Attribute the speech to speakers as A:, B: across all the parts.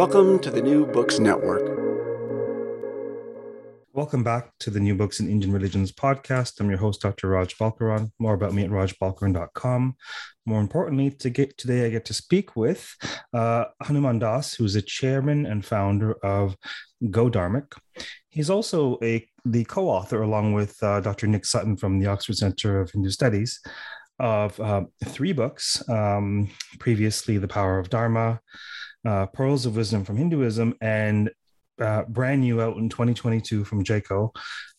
A: Welcome to the New Books Network.
B: Welcome back to the New Books in Indian Religions podcast. I'm your host, Dr. Raj Balkaran. More about me at rajbalkaran.com. More importantly, to get today, I get to speak with uh, Hanuman Dass, who's a chairman and founder of Go Dharmic. He's also a the co-author, along with uh, Dr. Nick Sutton from the Oxford Center of Hindu Studies, of uh, three books. Um, previously, The Power of Dharma, uh, Pearls of Wisdom from Hinduism, and uh, brand new out in 2022 from Jaico,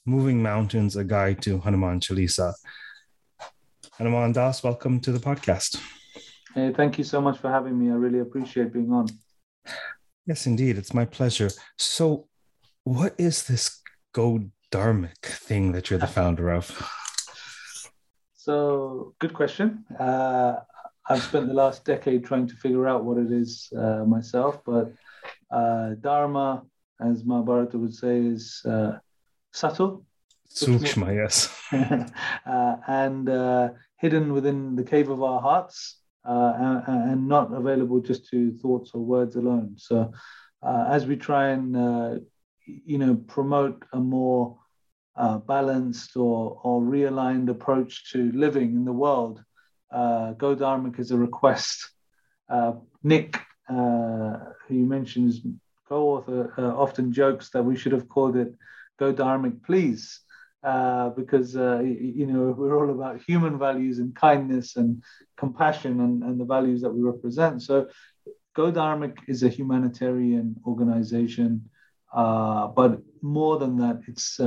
B: Moving Mountains, A Guide to Hanuman Chalisa. Hanuman Dass, welcome to the podcast.
C: Hey, thank you so much for having me. I really appreciate being on.
B: Yes, indeed. It's my pleasure. So, what is this Go Dharmic thing that you're the founder of?
C: So, good question. Uh, I've spent the last decade trying to figure out what it is uh, myself, but uh, Dharma, as Mahabharata would say, is uh, subtle.
B: Sukshma, yes.
C: Uh, and uh, hidden within the cave of our hearts uh, and, and, not available just to thoughts or words alone. So, as we try and you know promote a more balanced or, or realigned approach to living in the world, uh, Go Dharmic is a request. Uh, Nick, uh, who you mentioned is co-author, uh, often jokes that we should have called it Go Dharmic, please, uh, because uh, you know we're all about human values and kindness and compassion and, and the values that we represent. So, Go Dharmic is a humanitarian organization, but more than that, it's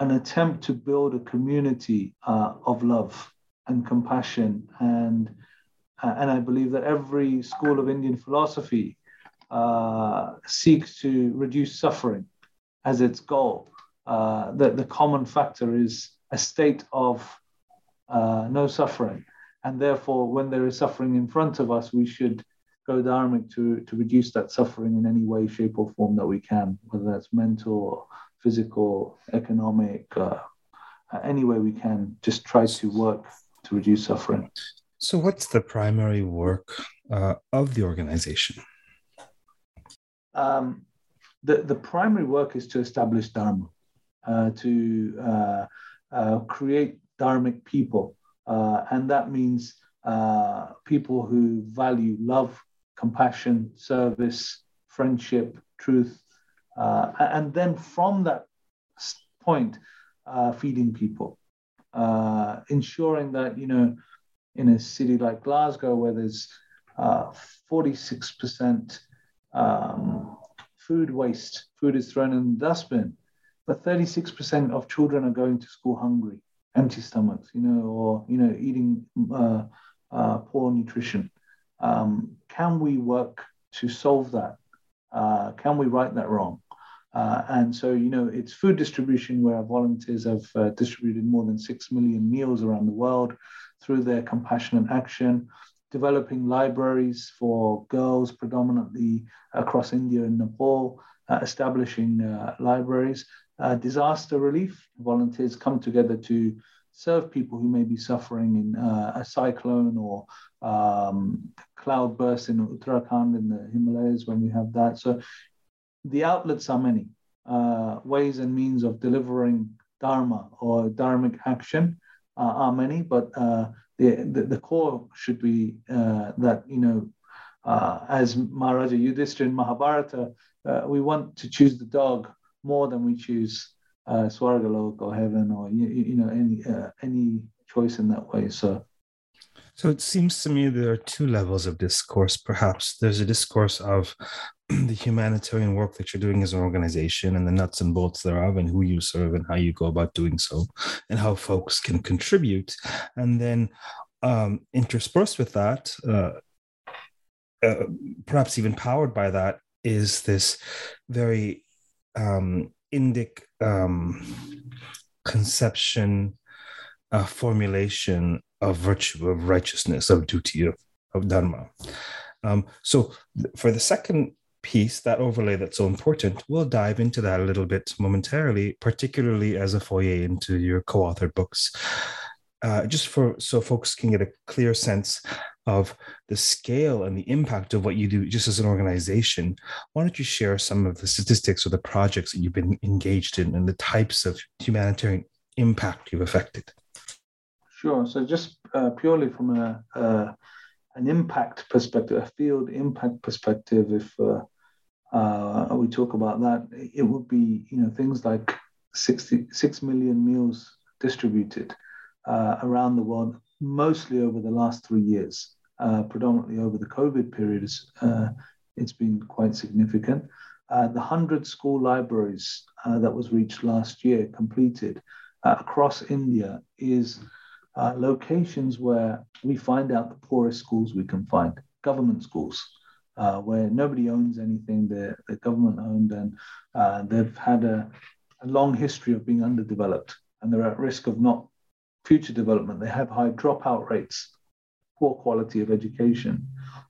C: an attempt to build a community uh, of love and compassion and uh, and I believe that every school of Indian philosophy uh, seeks to reduce suffering as its goal. Uh, that the common factor is a state of uh, no suffering, and therefore, when there is suffering in front of us, we should go dharmic to to reduce that suffering in any way, shape, or form that we can, whether that's mental physical, economic, uh, any way we can, just try to work to reduce suffering.
B: So, what's the primary work uh, of the organization?
C: Um, the, the primary work is to establish Dharma, uh, to uh, uh create Dharmic people. Uh, and that means uh, people who value love, compassion, service, friendship, truth, uh, and then from that point, uh, feeding people, uh, ensuring that, you know, in a city like Glasgow, where there's 46% uh, um, food waste, food is thrown in the dustbin, but 36% of children are going to school hungry, empty stomachs, you know, or, you know, eating uh, uh, poor nutrition. Um, can we work to solve that? Uh, can we right that wrong? Uh, and so, you know, it's food distribution where our volunteers have uh, distributed more than 6 million meals around the world through their compassionate action. developing libraries for girls predominantly across India and Nepal, uh, establishing uh, libraries. Uh, disaster relief volunteers come together to serve people who may be suffering in uh, a cyclone or um, cloud burst in Uttarakhand in the Himalayas when we have that. So the outlets are many uh, ways and means of delivering dharma or dharmic action uh, are many, but uh, the, the, the core should be uh, that you know uh, as Maharaja Yudhishthira in Mahabharata, uh, we want to choose the dog more than we choose uh, Swargalok or heaven or you, you know any any choice in that way. So.
B: So it seems to me there are two levels of discourse, perhaps. There's a discourse of the humanitarian work that you're doing as an organization and the nuts and bolts thereof and who you serve and how you go about doing so and how folks can contribute. And then um, interspersed with that uh, uh, perhaps even powered by that is this very um, indic um, conception uh, formulation of virtue of righteousness of duty of, of dharma. Um, so th- for the second piece, that overlay that's so important, we'll dive into that a little bit momentarily, particularly as a foyer into your co-authored books. Uh, just for so folks can get a clear sense of the scale and the impact of what you do just as an organization why don't you share some of the statistics or the projects that you've been engaged in and the types of humanitarian impact you've affected
C: sure so just uh, purely from a, uh, an impact perspective a field impact perspective if uh, uh, we talk about that, it would be you know things like 60, 6 million meals distributed uh, around the world, mostly over the last three years, uh, predominantly over the COVID period. Uh, it's been quite significant. Uh, the 100 school libraries uh, that was reached last year, completed across India, is locations where we find out the poorest schools we can find, government schools uh, where nobody owns anything, they're, they're government owned, and uh, they've had a, a, long history of being underdeveloped and they're at risk of not future development. They have high dropout rates, poor quality of education,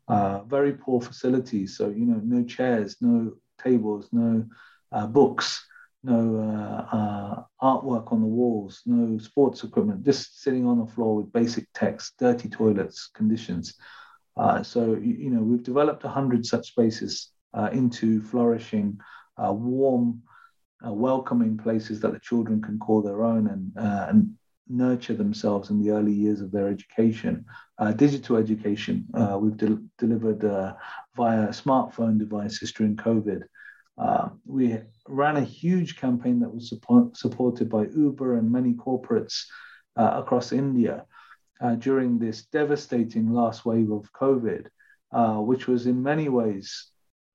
C: uh, very poor facilities. So, you know, no chairs, no tables, no uh, books. No uh, uh, artwork on the walls, no sports equipment, just sitting on the floor with basic text, dirty toilets, conditions. Uh, so, you know, we've developed 100 such spaces uh, into flourishing, uh, warm, uh, welcoming places that the children can call their own and, uh, and nurture themselves in the early years of their education. digital education, we've de- delivered via smartphone devices during COVID. we ran a huge campaign that was support- supported by Uber and many corporates across India uh, during this devastating last wave of COVID, uh, which was in many ways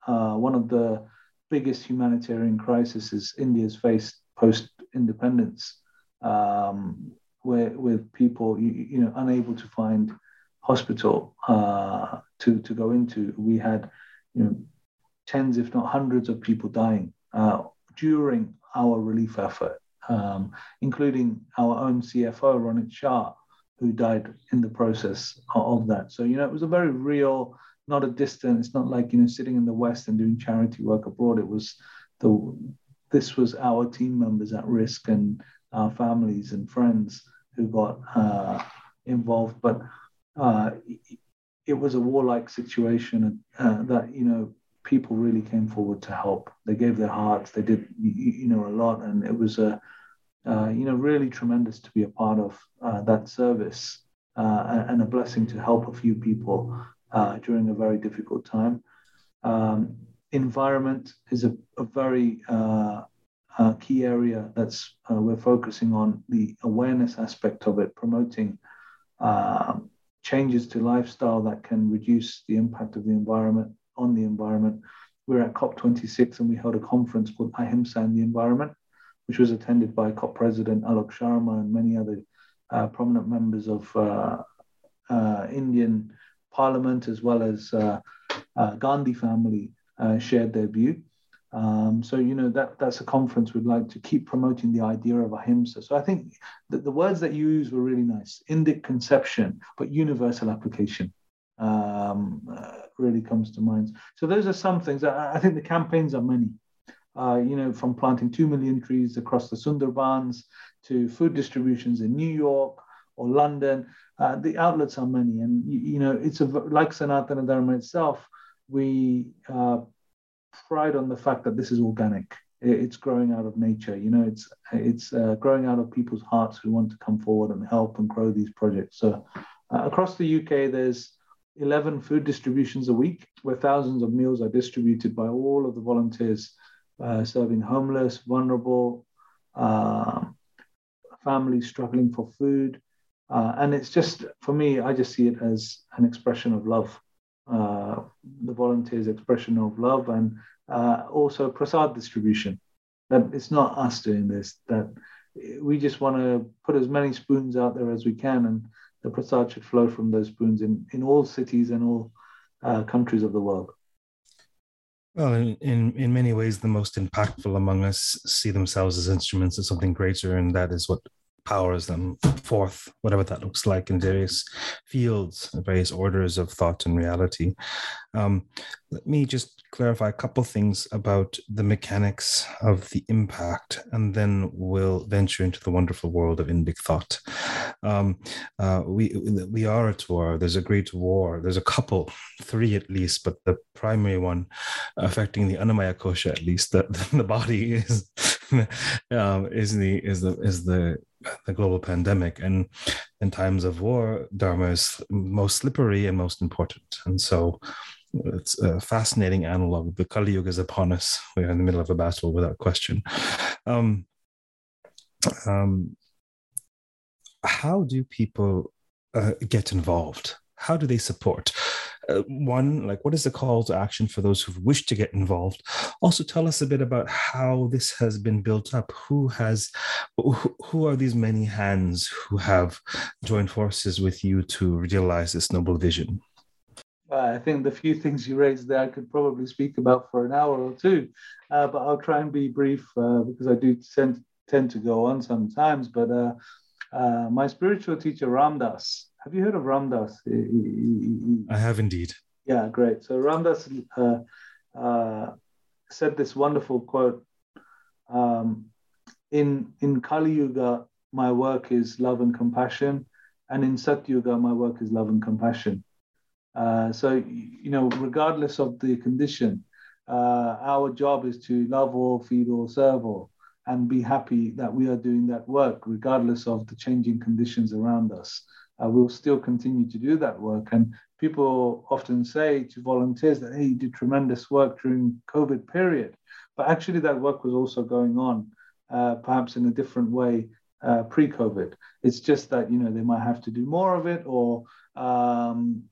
C: uh, one of the biggest humanitarian crises India's faced post independence, um, where with people you, you, know unable to find hospital uh, to to go into. We had you know tens, if not hundreds, of people dying uh, during our relief effort, um, including our own CFO Ronit Shah who died in the process of that. So, you know, it was a very real, not a distant, it's not like, you know, sitting in the West and doing charity work abroad. It was the, this was our team members at risk and our families and friends who got uh, involved. But uh, it was a warlike situation uh, that, you know, people really came forward to help. They gave their hearts. They did, you know, a lot. And it was a, uh, you know, really tremendous to be a part of uh, that service uh, and a blessing to help a few people uh, during a very difficult time. Um, environment is a, a very uh, key area that's we're focusing on the awareness aspect of it, promoting um, changes to lifestyle that can reduce the impact of the environment on the environment. We we're at COP26 and we held a conference called Ahimsa and the Environment, which was attended by COP President Alok Sharma and many other uh, prominent members of uh, uh, Indian Parliament, as well as uh, uh, Gandhi family, shared their view. Um, so you know that that's a conference we'd like to keep promoting the idea of ahimsa. So I think that the words that you use were really nice: Indic conception, but universal application. um, uh, really comes to mind. So those are some things. I, I think the campaigns are many. Uh, you know, from planting two million trees across the Sundarbans to food distributions in New York or London. Uh, the outlets are many, and you, you, know, it's a, like Sanatana Dharma itself. We uh, pride on the fact that this is organic. It's growing out of nature. You know, it's it's uh, growing out of people's hearts who want to come forward and help and grow these projects. So, uh, across the UK, there's 11 food distributions a week, where thousands of meals are distributed by all of the volunteers uh, serving homeless, vulnerable, uh, families struggling for food. Uh, and it's just, for me, I just see it as an expression of love. Uh, the volunteers' expression of love and uh, also prasad distribution. That it's not us doing this, that we just want to put as many spoons out there as we can and the prasad should flow from those spoons in, in all cities and all uh, countries of the world.
B: Well, in, in, in many ways, the most impactful among us see themselves as instruments of something greater, and that is what powers them forth, whatever that looks like in various fields, various orders of thought and reality. Um, let me just clarify a couple things about the mechanics of the impact, and then we'll venture into the wonderful world of Indic thought. Um, uh, we we are at war. There's a great war. There's a couple, three at least, but the primary one affecting the Annamaya Kosha, at least the, the body is um, is the is the is the the global pandemic. And in times of war dharma is most slippery and most important. And so it's a fascinating analog. The kali yuga is upon us. We're in the middle of a battle without question. Um, um, how do people uh, get involved? How do they support uh, one like what is the call to action for those who wish to get involved? Also tell us a bit about how this has been built up. Who has who are these many hands who have joined forces with you to realize this noble vision?
C: I think the few things you raised there I could probably speak about for an hour or two, uh, but I'll try and be brief uh, because I do tend, tend to go on sometimes. But uh, uh my spiritual teacher Ram Dass have you heard of Ram Dass?
B: I have indeed.
C: Yeah, great. So Ram Dass uh, uh, said this wonderful quote um, in, in Kali Yuga, my work is love and compassion, and in Sat Yuga, my work is love and compassion. Uh, so, you know, regardless of the condition, uh, our job is to love all, feed all, serve all, and be happy that we are doing that work, regardless of the changing conditions around us uh, we'll still continue to do that work. And people often say to volunteers that, hey, you did tremendous work during COVID period. But actually, that work was also going on, uh, perhaps in a different way uh, pre-COVID. It's just that you know they might have to do more of it, or um,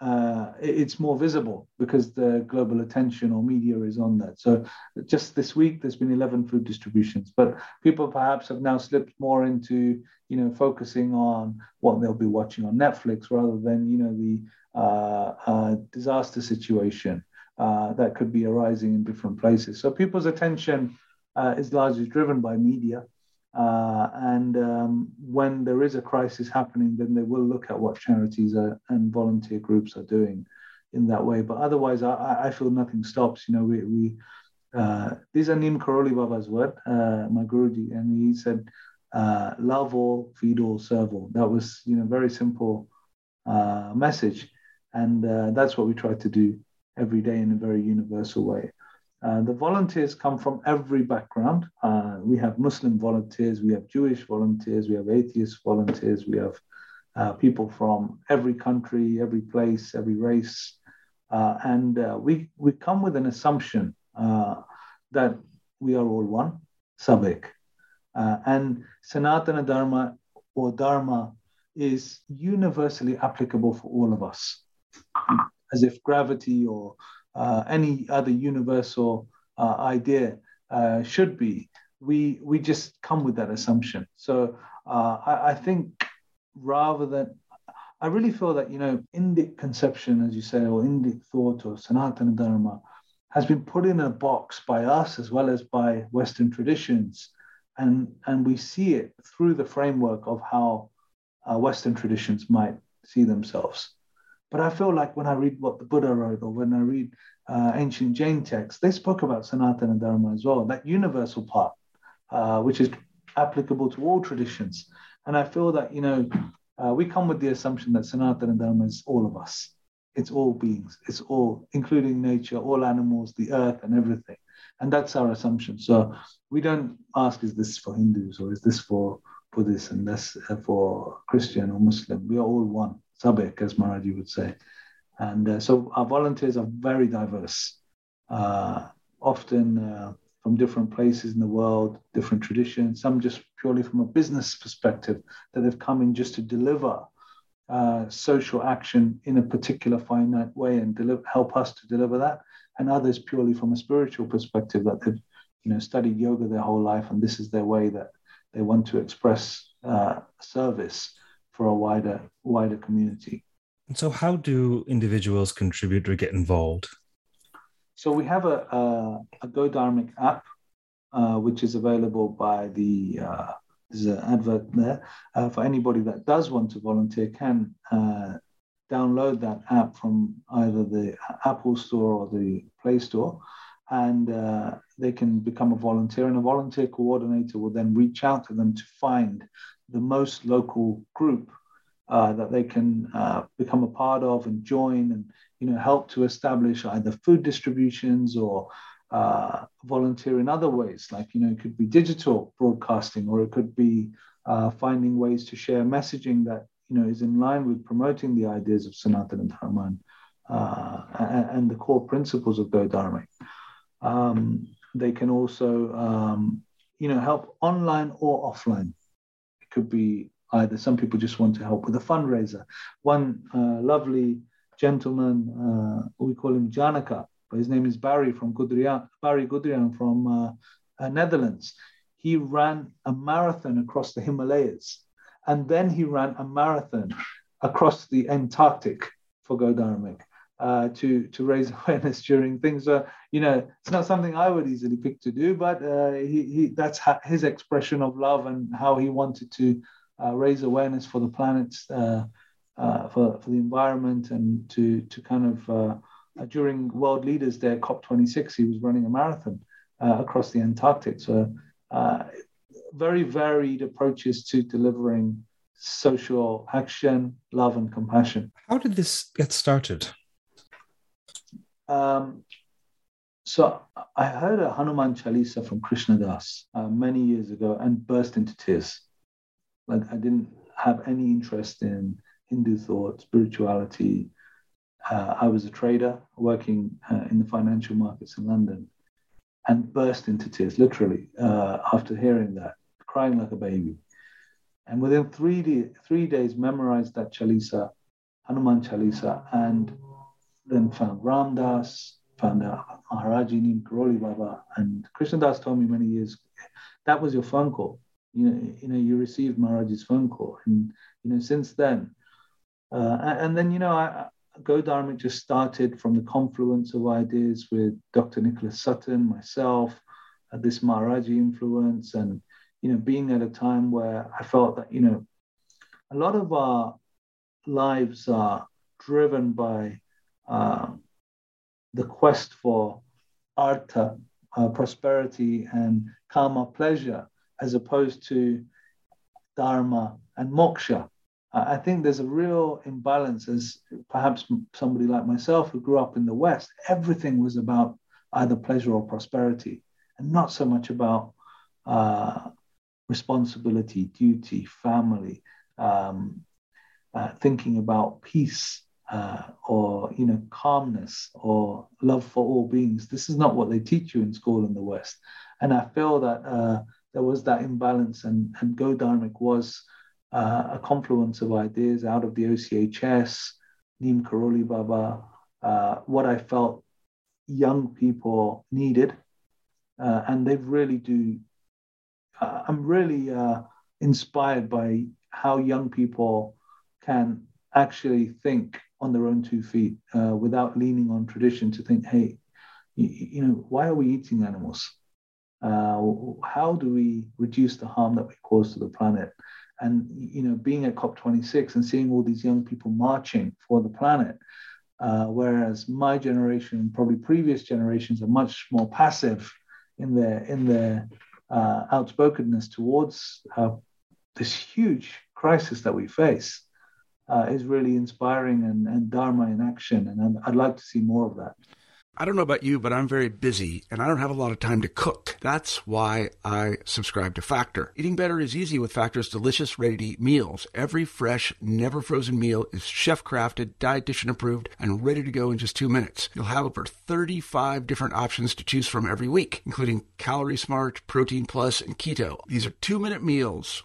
C: uh, it's more visible because the global attention or media is on that. So just this week, there's been 11 food distributions, but people perhaps have now slipped more into, you know, focusing on what they'll be watching on Netflix rather than, you know, the uh, uh, disaster situation uh, that could be arising in different places. So people's attention uh, is largely driven by media. Uh, and um, when there is a crisis happening, then they will look at what charities are, and volunteer groups are doing in that way. But otherwise, I, I feel nothing stops. You know, we, we uh, these are Neem Karoli Baba's word, uh, my Guruji, and he said, uh, "Love all, feed all, serve all." That was, you know, very simple uh, message, and uh, that's what we try to do every day in a very universal way. Uh, the volunteers come from every background. Uh, we have Muslim volunteers, we have Jewish volunteers, we have atheist volunteers, we have uh, people from every country, every place, every race. Uh, and uh, we, we come with an assumption that we are all one, Sabik. and Sanatana Dharma or Dharma is universally applicable for all of us, as if gravity or any other universal uh, idea uh, should be. We we just come with that assumption. So uh, I, I, think rather than I really feel that you know Indic conception, as you say, or Indic thought or Sanatana Dharma, has been put in a box by us as well as by Western traditions, and and we see it through the framework of how uh, Western traditions might see themselves. But I feel like when I read what the Buddha wrote or when I read uh, ancient Jain texts, they spoke about Sanatana Dharma as well, that universal part, uh, which is applicable to all traditions. And I feel that, you know, uh, we come with the assumption that Sanatana Dharma is all of us. It's all beings. It's all, including nature, all animals, the earth, and everything. And that's our assumption. So we don't ask, is this for Hindus or is this for Buddhists and that's uh, for Christian or Muslim? We are all one, Sabek, as Maharaji would say. And uh, so our volunteers are very diverse, uh, often uh, from different places in the world, different traditions, some just purely from a business perspective that have come in just to deliver uh, social action in a particular finite way and deliver, help us to deliver that, and others purely from a spiritual perspective that they've you know studied yoga their whole life and this is their way that they want to express uh, service for a wider wider community.
B: And so, how do individuals contribute or get involved?
C: So we have a a, a app, uh, which is available by the uh, there's an advert there uh, for anybody that does want to volunteer can uh, download that app from either the Apple Store or the Play Store, and uh, they can become a volunteer. And a volunteer coordinator will then reach out to them to find the most local group uh, that they can uh, become a part of and join, and you know help to establish either food distributions or uh, volunteer in other ways, like you know, it could be digital broadcasting, or it could be uh, finding ways to share messaging that you know is in line with promoting the ideas of Sanatana Dharma uh, and, and, the core principles of Go. Um, they can also, um, you know, help online or offline. Could be either. Some people just want to help with a fundraiser. One uh, lovely gentleman, uh, we call him Janaka but his name is Barry from Gudrian, Barry Gudrian from uh, uh, Netherlands. He ran a marathon across the Himalayas, and then he ran a marathon across the Antarctic for Go Dharmic. Uh, to to raise awareness during things. Uh, you know, it's not something I would easily pick to do, but uh, he, he that's his expression of love and how he wanted to uh, raise awareness for the planet, uh, uh, for for the environment, and to to kind of uh, during World Leaders Day, COP26, he was running a marathon uh, across the Antarctic. So, uh, very varied approaches to delivering social action, love, and compassion.
B: How did this get started?
C: Um, so, I heard a Hanuman Chalisa from Krishna Das uh, many years ago and burst into tears. Like, I didn't have any interest in Hindu thought, spirituality, uh, I was a trader working uh, in the financial markets in London and burst into tears, literally, uh, after hearing that, crying like a baby. And within three, three days, memorized that Chalisa, Hanuman Chalisa, and then found Ram Dass, found out Maharaji Neem Karoli Baba, and Krishna Das told me many years, that was your phone call. You know, you know, you received Maharaji's phone call, and you know, since then, uh, and then you know, I, Go Dharmic just started from the confluence of ideas with Dr. Nicholas Sutton, myself, uh, this Maharaji influence, and you know, being at a time where I felt that you know, a lot of our lives are driven by uh, the quest for artha, uh, prosperity, and karma pleasure, as opposed to dharma and moksha, I think there's a real imbalance as perhaps somebody like myself who grew up in the West, everything was about either pleasure or prosperity and not so much about uh, responsibility, duty, family, um, uh, thinking about peace uh, or you know calmness or love for all beings. This is not what they teach you in school in the West, and I feel that uh, there was that imbalance, and and Go Dharmic was uh, a confluence of ideas out of the OCHS, Neem Karoli Baba, uh, what I felt young people needed. Uh, and they really do. Uh, I'm really inspired by how young people can actually think on their own two feet uh, without leaning on tradition to think, hey, you, you know, why are we eating animals? how do we reduce the harm that we cause to the planet? and you know being at COP26 and seeing all these young people marching for the planet, uh, whereas my generation and probably previous generations are much more passive in their in their uh, outspokenness towards uh, this huge crisis that we face uh, is really inspiring and, and Dharma in action. And I'd, I'd like to see more of that.
A: I don't know about you, but I'm very busy and I don't have a lot of time to cook. That's why I subscribe to Factor. Eating better is easy with Factor's delicious, ready to eat meals. Every fresh, never frozen meal is chef crafted, dietitian approved, and ready to go in just two minutes. You'll have over 35 different options to choose from every week, including Calorie Smart, Protein Plus, and Keto. These are two minute meals.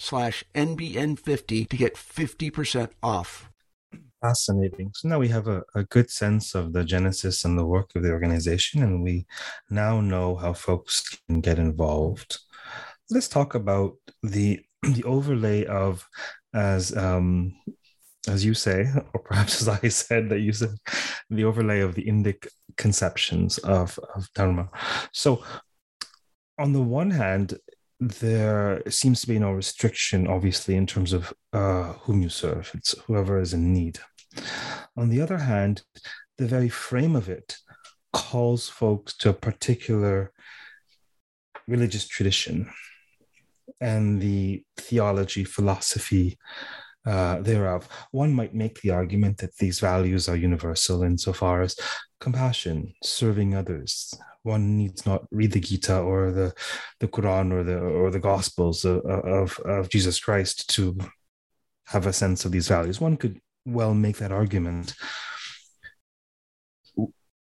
A: slash NBN50 to get 50% off.
B: Fascinating. So now we have a, a good sense of the genesis and the work of the organization, and we now know how folks can get involved. Let's talk about the the overlay of as um as you say, or perhaps as I said that you said, the overlay of the Indic conceptions of, of Dharma. So on the one hand, there seems to be no restriction, obviously, in terms of uh, whom you serve. It's whoever is in need. On the other hand, the very frame of it calls folks to a particular religious tradition and the theology, philosophy uh, thereof. One might make the argument that these values are universal insofar as compassion, serving others, one needs not read the Gita or the, the Quran or the or the Gospels of, of, of Jesus Christ to have a sense of these values. One could well make that argument.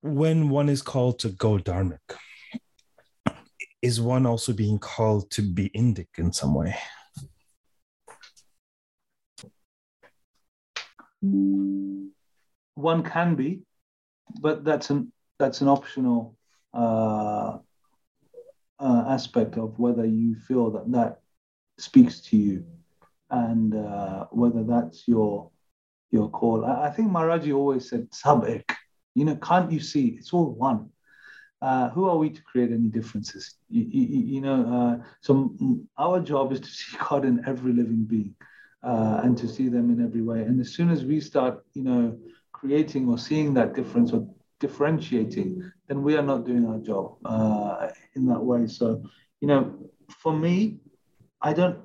B: When one is called to go dharmic, is one also being called to be indic in some way?
C: One can be, but that's an that's an optional uh, uh, aspect of whether you feel that that speaks to you and uh, whether that's your your call. I, I think Maharaji always said, "Sabik," you know, can't you see? It's all one. Uh, who are we to create any differences? You, you, you know, uh, so our job is to see God in every living being uh, and to see them in every way. And as soon as we start, you know, creating or seeing that difference or differentiating, then we are not doing our job uh, in that way. So, you know, for me, I don't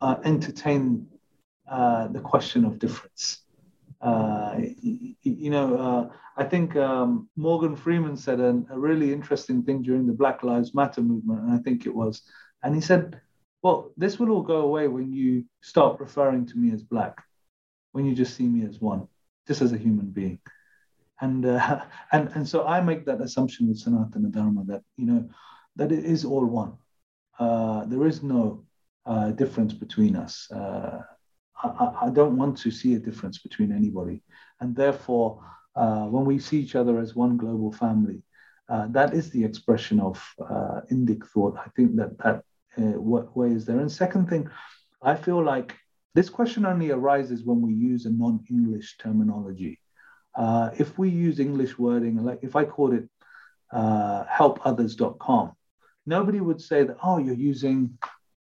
C: uh, entertain uh, the question of difference. Uh, you, you, know, uh, I think um, Morgan Freeman said a, a really interesting thing during the Black Lives Matter movement, and I think it was, and he said, "Well, this will all go away when you start referring to me as black, when you just see me as one, just as a human being." and uh, and and so I make that assumption with Sanatana Dharma that you know that it is all one. Uh, there is no uh, difference between us. Uh, I, I, don't want to see a difference between anybody, and therefore, uh, when we see each other as one global family, uh, that is the expression of Indic thought. I think that that way is there. And second thing, I feel like this question only arises when we use a non-English terminology. Uh, if we use English wording, like if I called it uh, helpothers.com, nobody would say that, oh, you're using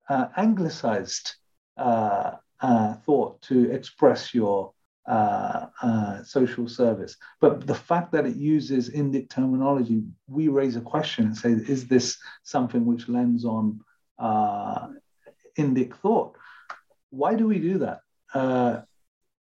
C: uh, anglicized uh, uh, thought to express your uh, social service. But the fact that it uses Indic terminology, we raise a question and say, is this something which lends on Indic thought? Why do we do that? Uh,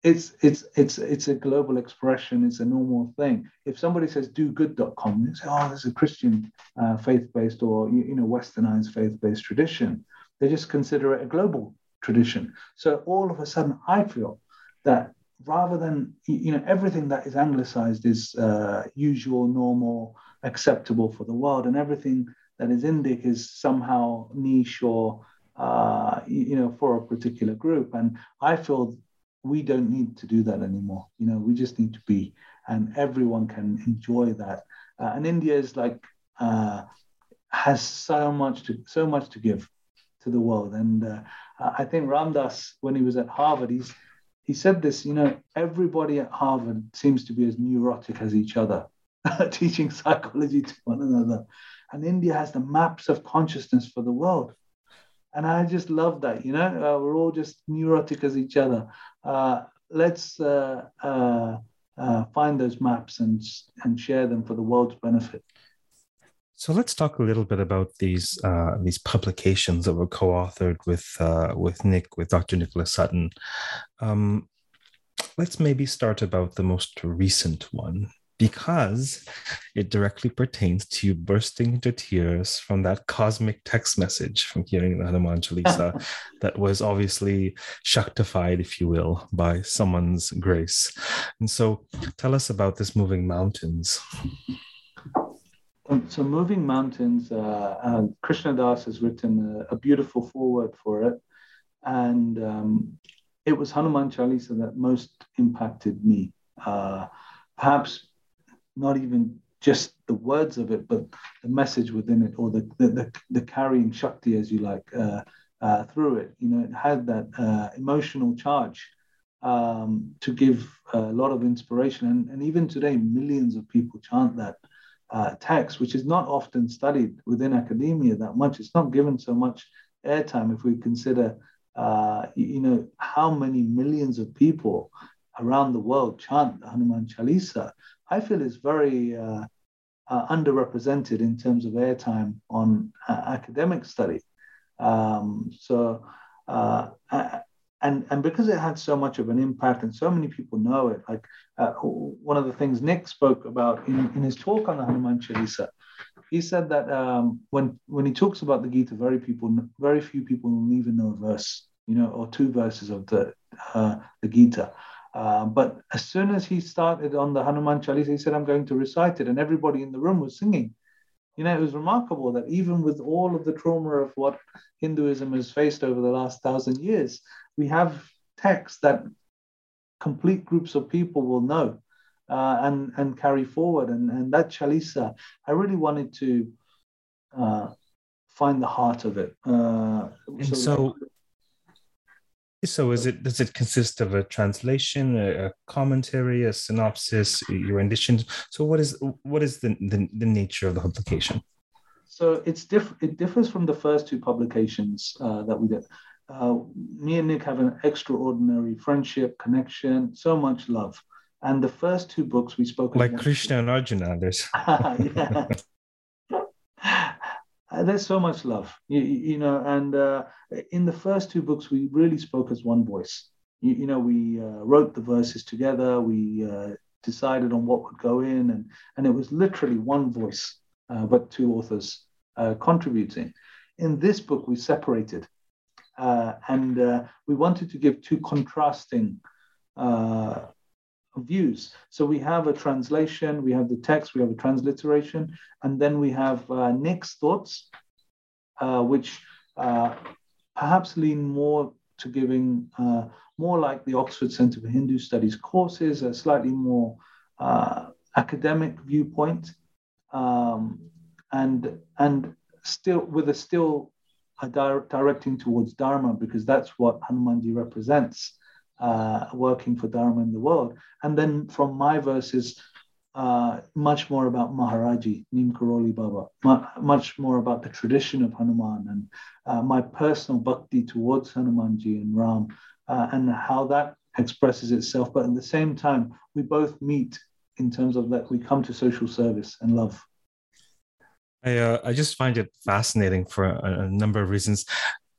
C: it's it's it's it's a global expression. It's a normal thing. If somebody says dogood.com they say oh there's a christian uh, faith-based or you, you know westernized faith-based tradition. They just consider it a global tradition. So all of a sudden i feel that rather than you know everything that is anglicized is uh, usual normal acceptable for the world, and everything that is Indic is somehow niche or uh, you know for a particular group. And I feel we don't need to do that anymore. You know, we just need to be, and everyone can enjoy that. Uh, and India is like uh, has so much to so much to give to the world. And uh, I think Ram Dass, when he was at Harvard, he's he said this. You know, everybody at Harvard seems to be as neurotic as each other, teaching psychology to one another. And India has the maps of consciousness for the world. And I just love that. You know, uh, we're all just neurotic as each other. Uh, let's uh, uh, uh, find those maps and and share them for the world's benefit.
B: So let's talk a little bit about these uh, these publications that were co-authored with uh, with Nick with Dr. Nicholas Sutton. Um, let's maybe start about the most recent one because it directly pertains to you bursting into tears from that cosmic text message from hearing the Hanuman Chalisa that was obviously shaktified, if you will, by someone's grace. And so tell us about this Moving Mountains.
C: Um, so, Moving Mountains, uh, uh, Krishna Das has written a, a, beautiful foreword for it. And um, it was Hanuman Chalisa that most impacted me. Uh, perhaps not even just the words of it, but the message within it or the, the, the, the carrying Shakti, as you like, uh, uh, through it. You know, it had that uh, emotional charge um, to give a lot of inspiration. And, and even today, millions of people chant that uh, text, which is not often studied within academia that much. It's not given so much airtime if we consider, uh, you know, how many millions of people around the world chant the Hanuman Chalisa. I feel is very uh, uh, underrepresented in terms of airtime on uh, academic study. Um, so, uh, and and because it had so much of an impact and so many people know it, like uh, one of the things Nick spoke about in, in his talk on the Hanuman Chalisa, he said that um, when when he talks about the Gita, very people, very few people will even know a verse, you know, or two verses of the the Gita. Uh, but as soon as he started on the Hanuman Chalisa, he said, I'm going to recite it. And everybody in the room was singing. You know, it was remarkable that even with all of the trauma of what Hinduism has faced over the last thousand years, we have texts that complete groups of people will know uh, and, and carry forward. And, and that Chalisa, I really wanted to uh, find the heart of it.
B: Uh, and so, so so is it does it consist of a translation, a, a commentary, a synopsis, your rendition? So what is what is the, the, the nature of the publication?
C: So it's diff- it differs from the first two publications uh, that we did. Uh, me and Nick have an extraordinary friendship, connection, so much love. And the first two books we spoke
B: like Krishna and Arjuna. There's
C: Uh, there's so much love, you, you know. And uh, in the first two books, we really spoke as one voice. You, you know, we uh, wrote the verses together. We uh, decided on what would go in, and and it was literally one voice, uh, but two authors contributing. In this book, we separated, and we wanted to give two contrasting views. So we have a translation, we have the text, we have a transliteration, and then we have uh, Nick's thoughts, uh, which uh, perhaps lean more to giving uh, more like the Oxford Centre for Hindu Studies courses, a slightly more uh, academic viewpoint, um, and and still with a still a di- directing towards Dharma because that's what Hanumanji represents uh, working for Dharma in the world. And then from my verses, uh, much more about Maharaji, Neem Karoli Baba, much more about the tradition of Hanuman and uh, my personal bhakti towards Hanumanji and Ram uh, and how that expresses itself. But at the same time, we both meet in terms of that we come to social service and love.
B: I, uh, I just find it fascinating for a, a number of reasons.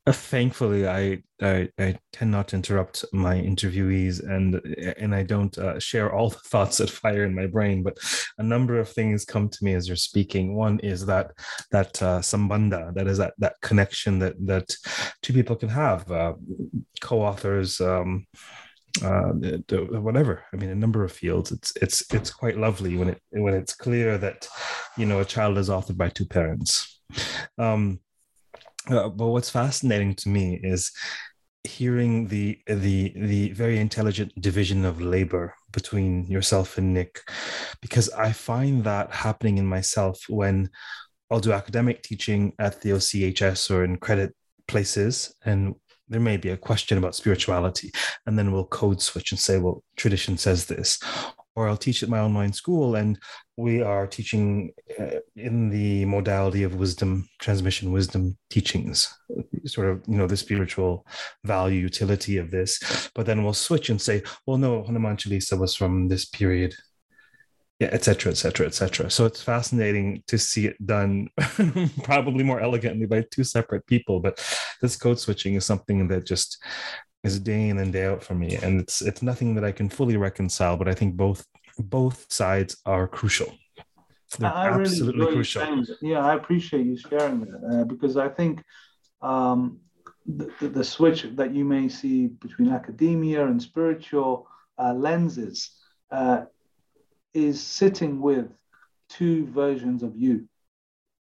B: Uh, thankfully, I, I, I tend not to interrupt my interviewees, and and I don't uh, share all the thoughts that fire in my brain. But a number of things come to me as you're speaking. One is that that uh, that is that that connection that that two people can have, uh, co-authors. Um, uh, whatever. I mean, a number of fields. It's it's it's quite lovely when it when it's clear that you know a child is authored by two parents. Um, uh, but what's fascinating to me is hearing the the the very intelligent division of labor between yourself and Nick, because I find that happening in myself when I'll do academic teaching at the OCHS or in credit places, and there may be a question about spirituality, and then we'll code switch and say, well, tradition says this, or I'll teach at my online school, and we are teaching uh, in the modality of wisdom transmission, wisdom teachings, sort of you know the spiritual value utility of this. But then we'll switch and say, well, no, Hanuman Chalisa was from this period, yeah, etc., etc., etc. So it's fascinating to see it done, probably more elegantly by two separate people. But this code switching is something that just is day in and day out for me, and it's it's nothing that I can fully reconcile. But I think both both sides are crucial.
C: They're I absolutely really crucial. Yeah, I appreciate you sharing that uh, because I think um, the, the, the, switch that you may see between academia and spiritual uh, lenses uh, is sitting with two versions of you,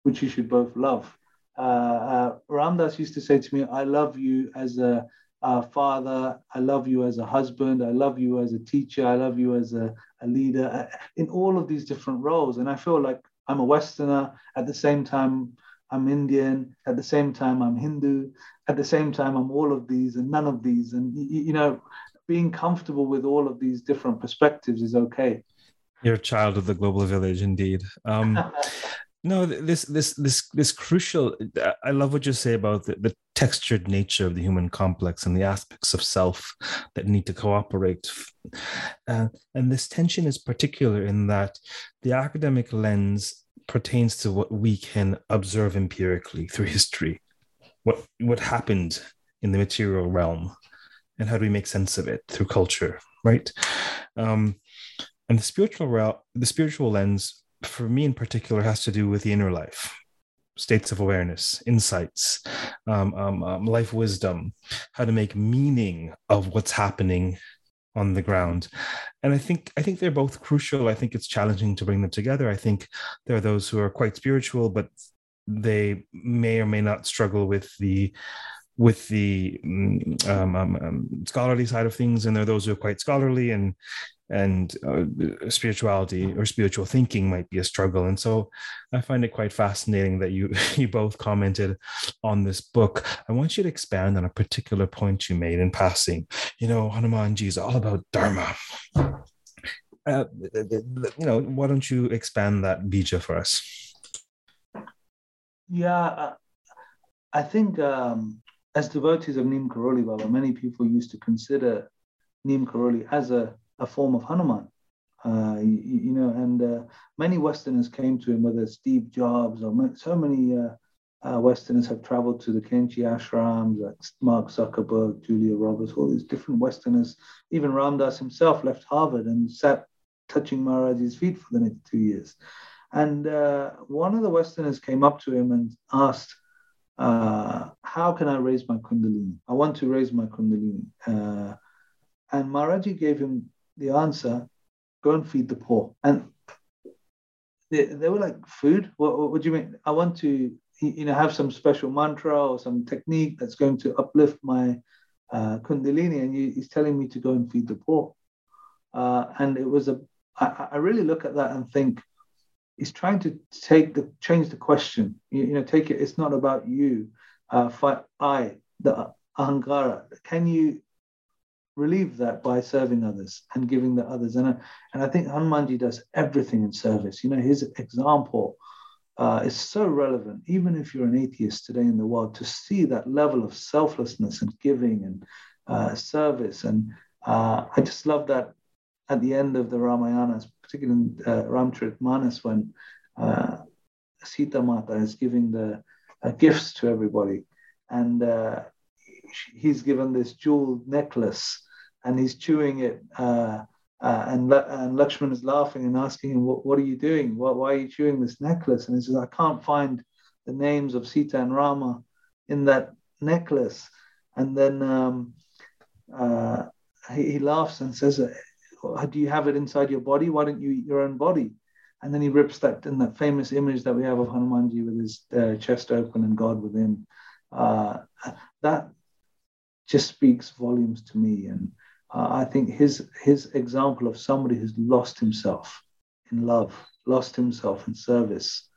C: which you should both love. Uh, uh, Ram Dass used to say to me, I love you as a uh, father. I love you as a husband. I love you as a teacher. I love you as a, a leader uh, in all of these different roles. And I feel like I'm a Westerner. At the same time, I'm Indian. At the same time, I'm Hindu. At the same time, I'm all of these and none of these. And, you know, being comfortable with all of these different perspectives is okay.
B: You're a child of the global village, indeed. Um, no this this this this crucial i love what you say about the, the, textured nature of the human complex and the aspects of self that need to cooperate. Uh, and this tension is particular in that the academic lens pertains to what we can observe empirically through history what what happened in the material realm and how do we make sense of it through culture right? Um, and the spiritual realm the spiritual lens for me in particular has to do with the inner life states of awareness insights um, um, um, life wisdom how to make meaning of what's happening on the ground. And i think i think they're both crucial. I think it's challenging to bring them together. I think there are those who are quite spiritual but they may or may not struggle with the with the mm, um, um, um, scholarly side of things, and there are those who are quite scholarly, and and uh, spirituality or spiritual thinking might be a struggle. And so, I find it quite fascinating that you you both commented on this book. I want you to expand on a particular point you made in passing. You know, Hanumanji is all about dharma. Uh, you know, why don't you expand that bija for us?
C: Yeah, uh, I think um, as devotees of Neem Karoli Baba, many people used to consider Neem Karoli as a, a form of Hanuman. Uh, you, you, know, and uh, many Westerners came to him, whether Steve Jobs or so many uh, uh, Westerners have traveled to the Kainchi ashrams, like Mark Zuckerberg, Julia Roberts, all these different Westerners. Even Ram Dass himself left Harvard and sat touching Maharaj's feet for the next two years. And uh, one of the Westerners came up to him and asked, uh, how can I raise my Kundalini? I want to raise my Kundalini. And Maharaji gave him the answer go and feed the poor. And they, they were like, food? What, what, what, do you mean? I want to you know, have some special mantra or some technique that's going to uplift my uh, Kundalini. And you, he's telling me to go and feed the poor. Uh, and it was a, I, I really look at that and think, he's trying to take the change the question. You, you know, take it. It's not about you. Uh, fight I the ahankara. Can you relieve that by serving others and giving the others? And I, and I think Hanumanji does everything in service. You know, his example uh, is so relevant, even if you're an atheist today in the world, to see that level of selflessness and giving and uh, service. And uh, I just love that at the end of the Ramayana, particularly in uh, Ramcharitmanas, when uh, Sita Mata is giving the uh, gifts to everybody, and uh, he's given this jeweled necklace, and he's chewing it. Uh, uh, and, and Lakshman is laughing and asking him, what, what are you doing? Why, why, are you chewing this necklace? And he says, I can't find the names of Sita and Rama in that necklace. And then um, uh, he, he laughs and says, "Do you have it inside your body? Why don't you eat your own body?" And then he rips that in that famous image that we have of Hanumanji with his uh, chest open and God within. Uh, that just speaks volumes to me. And uh, I think his his example of somebody who's lost himself in love, lost himself in service,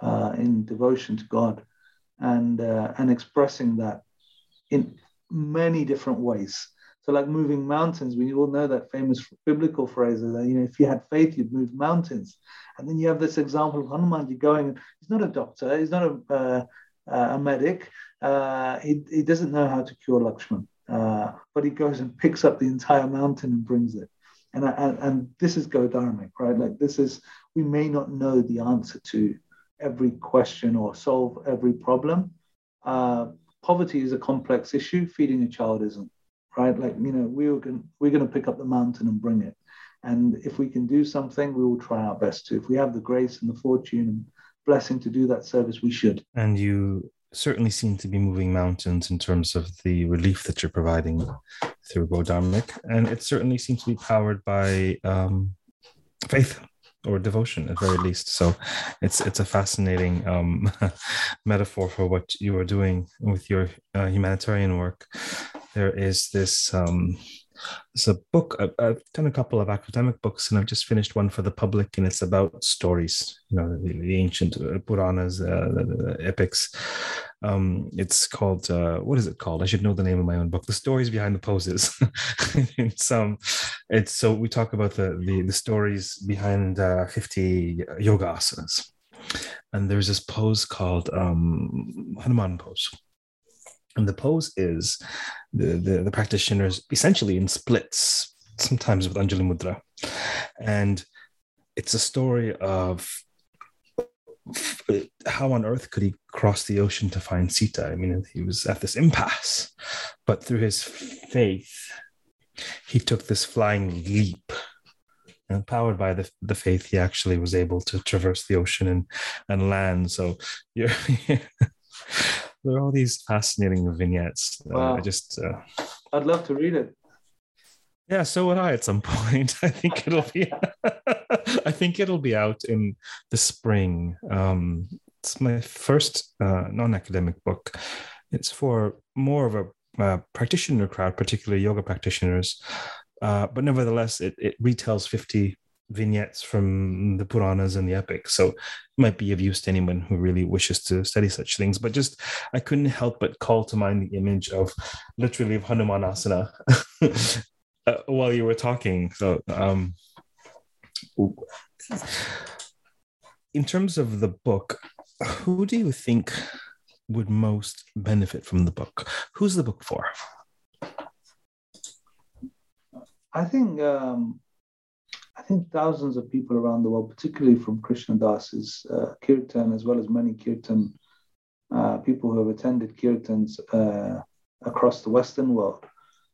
C: uh, in devotion to God, and uh, and expressing that in many different ways. So, like moving mountains, we all know that famous biblical phrase that you know, if you had faith, you'd move mountains. And then you have this example of Hanuman, you're going. He's not a doctor. He's not a uh, a medic. Uh, he, he doesn't know how to cure Lakshman, uh, but he goes and picks up the entire mountain and brings it. And, and, and this is Go Dharmic, right? Like this is, we may not know the answer to every question or solve every problem. Uh, poverty is a complex issue. Feeding a child isn't, right? Like you know, we were going we're going to pick up the mountain and bring it. And if we can do something, we will try our best to. If we have the grace and the fortune blessing to do that service, we should.
B: And you certainly seem to be moving mountains in terms of the relief that you're providing through Go Dharmic. And it certainly seems to be powered by um, faith or devotion at very least. So it's it's a fascinating um, metaphor for what you are doing with your uh, humanitarian work. There is this. Um, it's a book. I've done a couple of academic books, and I've just finished one for the public, and it's about stories. You know, the, the ancient uh, Puranas, uh, the, the, epics. Um, it's called uh, what is it called? I should know the name of my own book. The stories behind the poses. it's um, it's so we talk about the the, the stories behind uh, fifty yoga asanas, and there's this pose called um, Hanuman pose and the pose is the, the, the practitioners essentially in splits, sometimes with Anjali Mudra. And it's a story of how on earth could he cross the ocean to find Sita? I mean, he was at this impasse, but through his faith, he took this flying leap. And powered by the, the faith, he actually was able to traverse the ocean and, and land. So you're there are all these fascinating vignettes. Wow. I just, uh,
C: I'd love to read it.
B: Yeah, so would I at some point. I think it'll be, I think it'll be out in the spring. Um, it's my first uh, non-academic book. It's for more of a uh, practitioner crowd, particularly yoga practitioners. Uh, but nevertheless, it, it retails 50 vignettes from the Puranas and the epics. So it might be of use to anyone who really wishes to study such things. But just I couldn't help but call to mind the image of literally of Hanumanasana uh, while you were talking. So um, in terms of the book, who do you think would most benefit from the book? Who's the book for?
C: I think um, I think thousands of people around the world, particularly from Krishna Das's uh, kirtan, as well as many kirtan uh, people who have attended kirtans uh, across the Western world,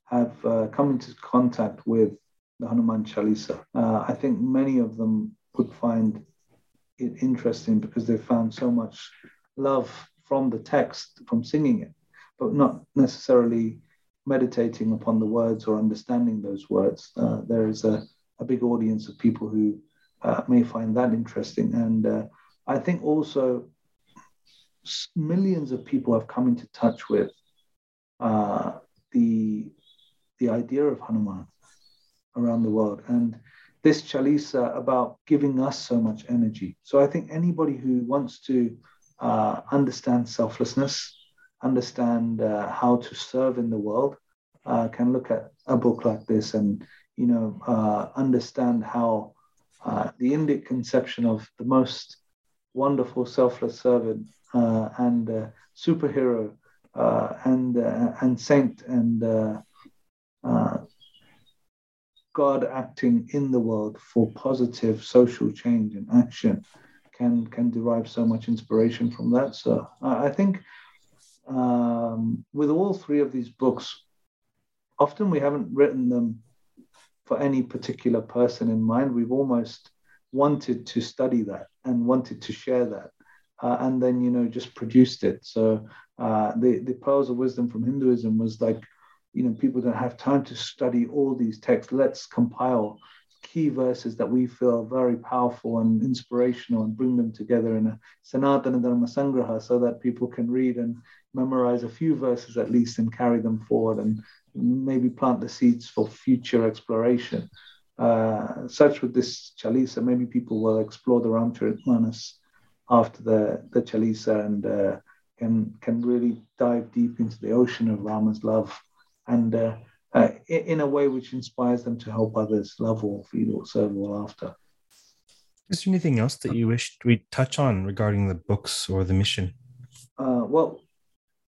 C: have uh, come into contact with the Hanuman Chalisa. Uh, I think many of them would find it interesting because they found so much love from the text, from singing it, but not necessarily meditating upon the words or understanding those words. Uh, there is a a big audience of people who uh, may find that interesting. And uh, I think also millions of people have come into touch with uh, the the idea of Hanuman around the world, and this Chalisa about giving us so much energy. So I think anybody who wants to uh, understand selflessness, understand uh, how to serve in the world, uh, can look at a book like this and you know, uh, understand how uh, the Indic conception of the most wonderful selfless servant uh, and superhero uh, and uh, and saint and uh, God acting in the world for positive social change and action can can derive so much inspiration from that. So I think um, with all three of these books, often we haven't written them for any particular person in mind. We've almost wanted to study that and wanted to share that. Uh, and then, you know, just produced it. So uh, the, the Pearls of Wisdom from Hinduism was like you know, people don't have time to study all these texts. Let's compile key verses that we feel very powerful and inspirational and bring them together in a Sanatana Dharma Sangraha so that people can read and memorize a few verses at least and carry them forward and maybe plant the seeds for future exploration. Uh, such with this Chalisa, maybe people will explore the Ramcharitmanas after the, the Chalisa and uh, can, can really dive deep into the ocean of Rama's love and uh, uh, in a way which inspires them to help others love all, feed or serve all after.
B: Is there anything else that you wish we'd touch on regarding the books or the mission?
C: Uh, well,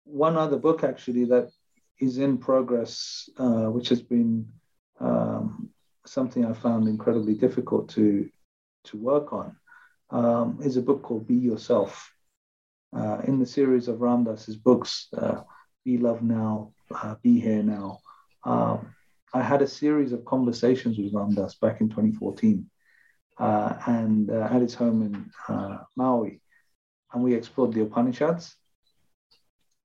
C: one other book actually that is in progress, uh, which has been um, something I found incredibly difficult to to work on, um, is a book called Be Yourself. Uh, in the series of Ram Dass's books, uh, Be Love Now, uh, Be Here Now, um, I had a series of conversations with Ramdas back in 2014 uh, and uh, at his home in Maui. And we explored the Upanishads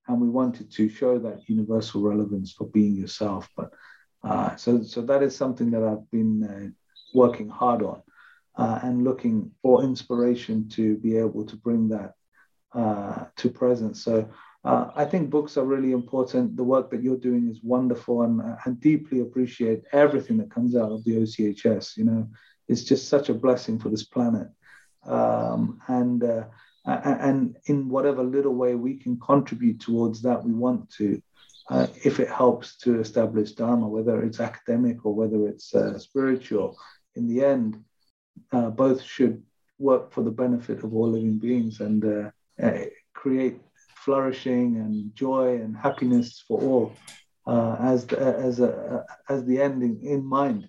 C: and we wanted to show that universal relevance for being yourself. But uh, so, so that is something that I've been uh, working hard on uh, and looking for inspiration to be able to bring that to present. So uh, I think books are really important. The work that you're doing is wonderful, and I deeply appreciate everything that comes out of the OCHS. You know, it's just such a blessing for this planet, um, and uh, and in whatever little way we can contribute towards that, we want to. Uh, if it helps to establish Dharma, whether it's academic or whether it's uh, spiritual, in the end, uh, both should work for the benefit of all living beings and uh, create flourishing and joy and happiness for all uh, as the, as a as the ending in mind.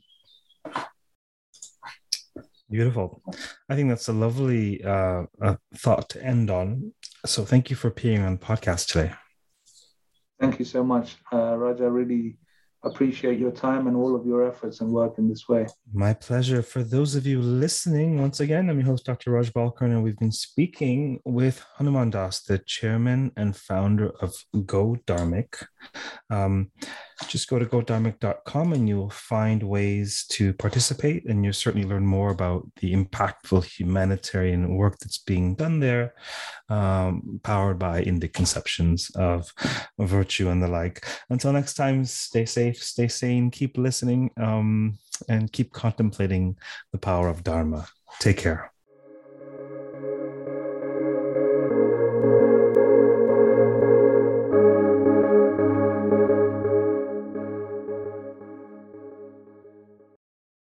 B: Beautiful. I think that's a lovely uh, uh, thought to end on. So thank you for appearing on the podcast today.
C: Thank you so much, uh, Raja. Really appreciate your time and all of your efforts and work in this way.
B: My pleasure. For those of you listening, once again, I'm your host, Dr. Raj Balkaran, and we've been speaking with Hanuman Dass, the chairman and founder of Go Dharmic. Um, just go to godharmic.com and you'll find ways to participate and you'll certainly learn more about the impactful humanitarian work that's being done there um, powered by indic conceptions of virtue and the like. Until next time stay safe stay sane keep listening um, and keep contemplating the power of dharma. Take care